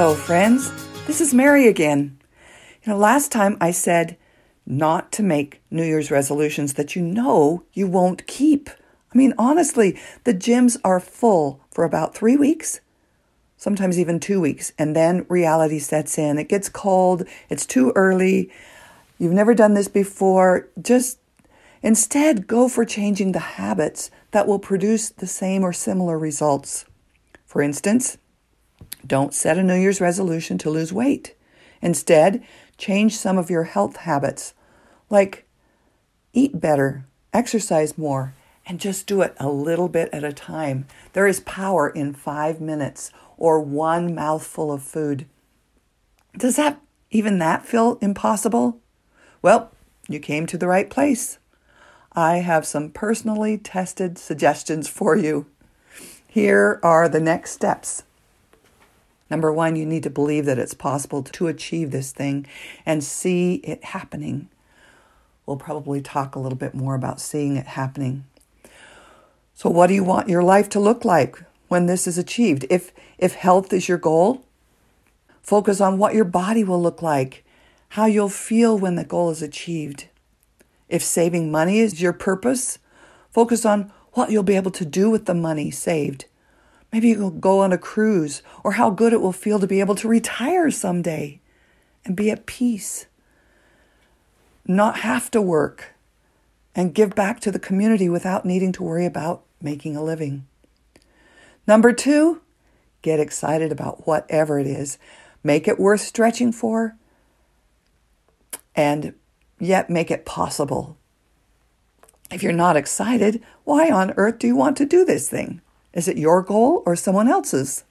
Hello, friends. This is Mary again. You know, last time I said not to make New Year's resolutions that you know you won't keep. I mean, honestly, the gyms are full for about three weeks, sometimes even two weeks, and then reality sets in. It gets cold, it's too early, you've never done this before. Just instead go for changing the habits that will produce the same or similar results. For instance, don't set a New Year's resolution to lose weight. Instead, change some of your health habits, like eat better, exercise more, and just do it a little bit at a time. There is power in five minutes or one mouthful of food. Does that even that feel impossible? Well, you came to the right place. I have some personally tested suggestions for you. Here are the next steps. Number one, you need to believe that it's possible to achieve this thing and see it happening. We'll probably talk a little bit more about seeing it happening. So, what do you want your life to look like when this is achieved? If, if health is your goal, focus on what your body will look like, how you'll feel when the goal is achieved. If saving money is your purpose, focus on what you'll be able to do with the money saved. Maybe you'll go on a cruise, or how good it will feel to be able to retire someday and be at peace, not have to work, and give back to the community without needing to worry about making a living. Number two, get excited about whatever it is. Make it worth stretching for, and yet make it possible. If you're not excited, why on earth do you want to do this thing? Is it your goal or someone else's?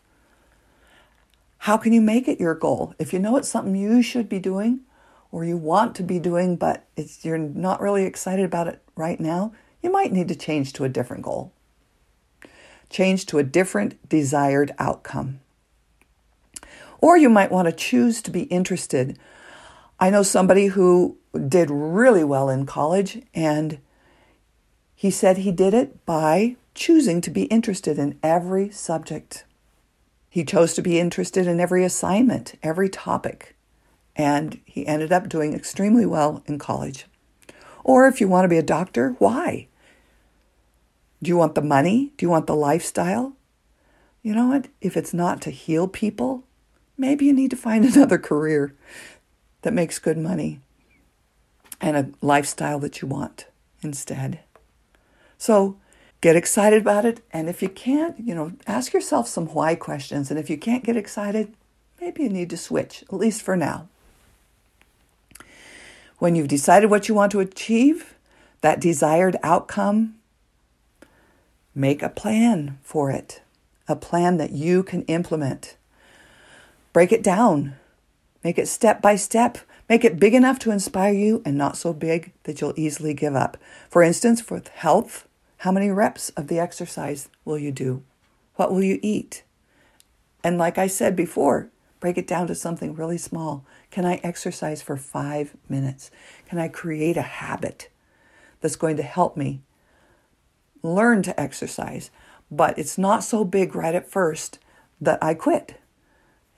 How can you make it your goal? If you know it's something you should be doing or you want to be doing, but you're not really excited about it right now, you might need to change to a different goal. Change to a different desired outcome. Or you might want to choose to be interested. I know somebody who did really well in college and he said he did it by choosing to be interested in every subject. He chose to be interested in every assignment, every topic, and he ended up doing extremely well in college. Or if you want to be a doctor, why? Do you want the money? Do you want the lifestyle? You know what? If it's not to heal people, maybe you need to find another career that makes good money and a lifestyle that you want instead. So get excited about it. And if you can't, you know, ask yourself some why questions. And if you can't get excited, maybe you need to switch, at least for now. When you've decided what you want to achieve, that desired outcome, make a plan for it, a plan that you can implement. Break it down, make it step by step. Make it big enough to inspire you and not so big that you'll easily give up. For instance, with health, how many reps of the exercise will you do? What will you eat? And like I said before, break it down to something really small. Can I exercise for five minutes? Can I create a habit that's going to help me learn to exercise? But it's not so big right at first that I quit.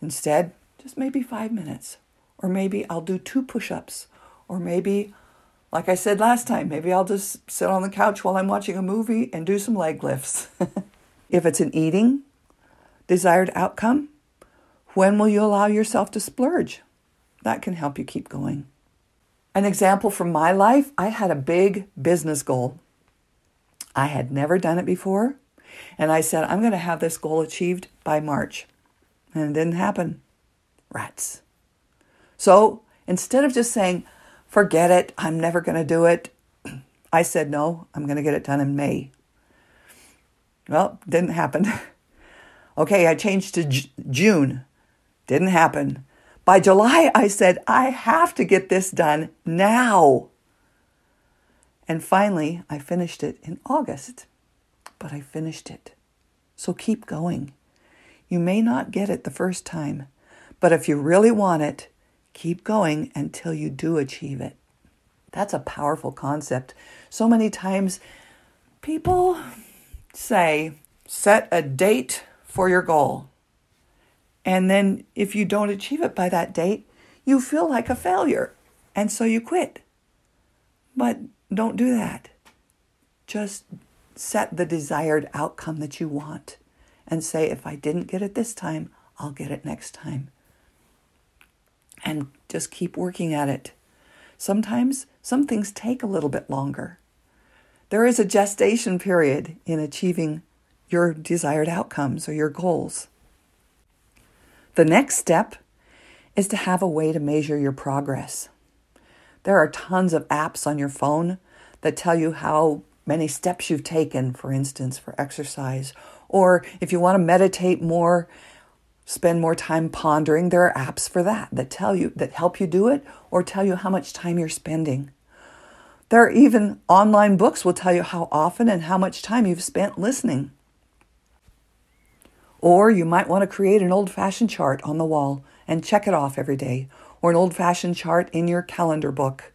Instead, just maybe five minutes. Or maybe I'll do two push ups. Or maybe like I said last time, maybe I'll just sit on the couch while I'm watching a movie and do some leg lifts. if it's an eating desired outcome, when will you allow yourself to splurge? That can help you keep going. An example from my life I had a big business goal. I had never done it before, and I said, I'm going to have this goal achieved by March. And it didn't happen. Rats. So instead of just saying, forget it, I'm never going to do it. I said, no, I'm going to get it done in May. Well, didn't happen. okay, I changed to J- June. Didn't happen. By July, I said, I have to get this done now. And finally, I finished it in August, but I finished it. So keep going. You may not get it the first time, but if you really want it, Keep going until you do achieve it. That's a powerful concept. So many times people say, set a date for your goal. And then if you don't achieve it by that date, you feel like a failure. And so you quit. But don't do that. Just set the desired outcome that you want and say, if I didn't get it this time, I'll get it next time. And just keep working at it. Sometimes some things take a little bit longer. There is a gestation period in achieving your desired outcomes or your goals. The next step is to have a way to measure your progress. There are tons of apps on your phone that tell you how many steps you've taken, for instance, for exercise. Or if you want to meditate more, spend more time pondering, there are apps for that that tell you, that help you do it or tell you how much time you're spending. There are even online books will tell you how often and how much time you've spent listening. Or you might want to create an old fashioned chart on the wall and check it off every day, or an old fashioned chart in your calendar book.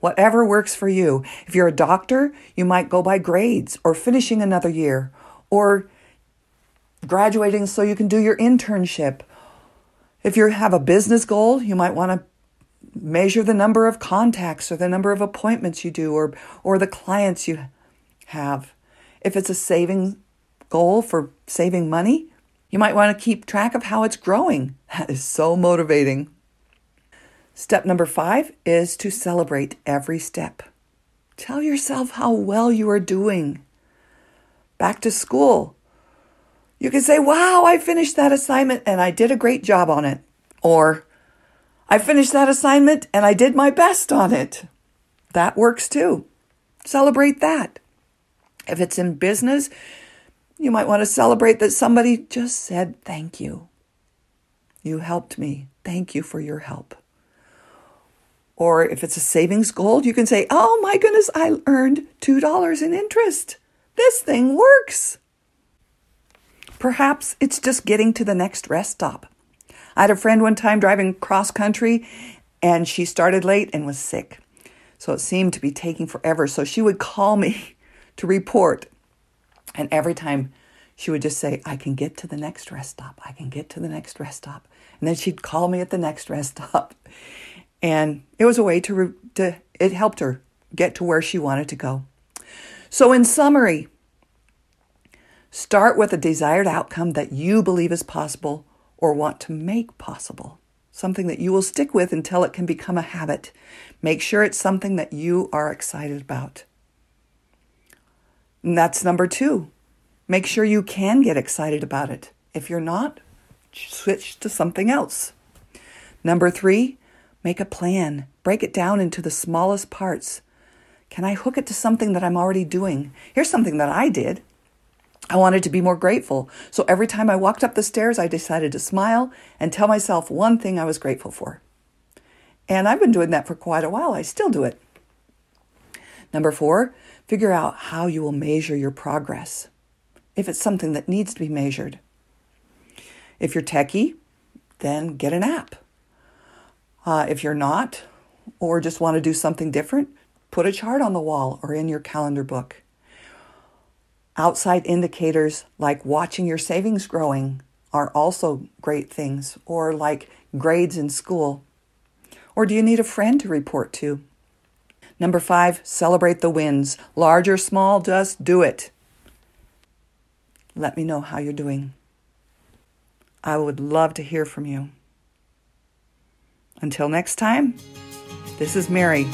Whatever works for you. If you're a doctor, you might go by grades or finishing another year or graduating so you can do your internship. If you have a business goal, you might want to measure the number of contacts or the number of appointments you do or or the clients you have. If it's a saving goal for saving money, you might want to keep track of how it's growing. That is so motivating. Step number 5 is to celebrate every step. Tell yourself how well you are doing. Back to school. You can say, "Wow, I finished that assignment and I did a great job on it." Or I finished that assignment and I did my best on it. That works too. Celebrate that. If it's in business, you might want to celebrate that somebody just said thank you. You helped me. Thank you for your help. Or if it's a savings goal, you can say, Oh my goodness, I earned $2 in interest. This thing works. Perhaps it's just getting to the next rest stop. I had a friend one time driving cross country and she started late and was sick. So it seemed to be taking forever. So she would call me to report. And every time she would just say, I can get to the next rest stop. I can get to the next rest stop. And then she'd call me at the next rest stop. And it was a way to, to it helped her get to where she wanted to go. So, in summary, start with a desired outcome that you believe is possible or want to make possible, something that you will stick with until it can become a habit. Make sure it's something that you are excited about. And that's number two. Make sure you can get excited about it. If you're not, switch to something else. Number three, make a plan. Break it down into the smallest parts. Can I hook it to something that I'm already doing? Here's something that I did. I wanted to be more grateful. So every time I walked up the stairs, I decided to smile and tell myself one thing I was grateful for. And I've been doing that for quite a while. I still do it. Number four, figure out how you will measure your progress if it's something that needs to be measured. If you're techie, then get an app. Uh, if you're not, or just want to do something different, put a chart on the wall or in your calendar book. Outside indicators like watching your savings growing are also great things, or like grades in school. Or do you need a friend to report to? Number five, celebrate the wins. Large or small, just do it. Let me know how you're doing. I would love to hear from you. Until next time, this is Mary.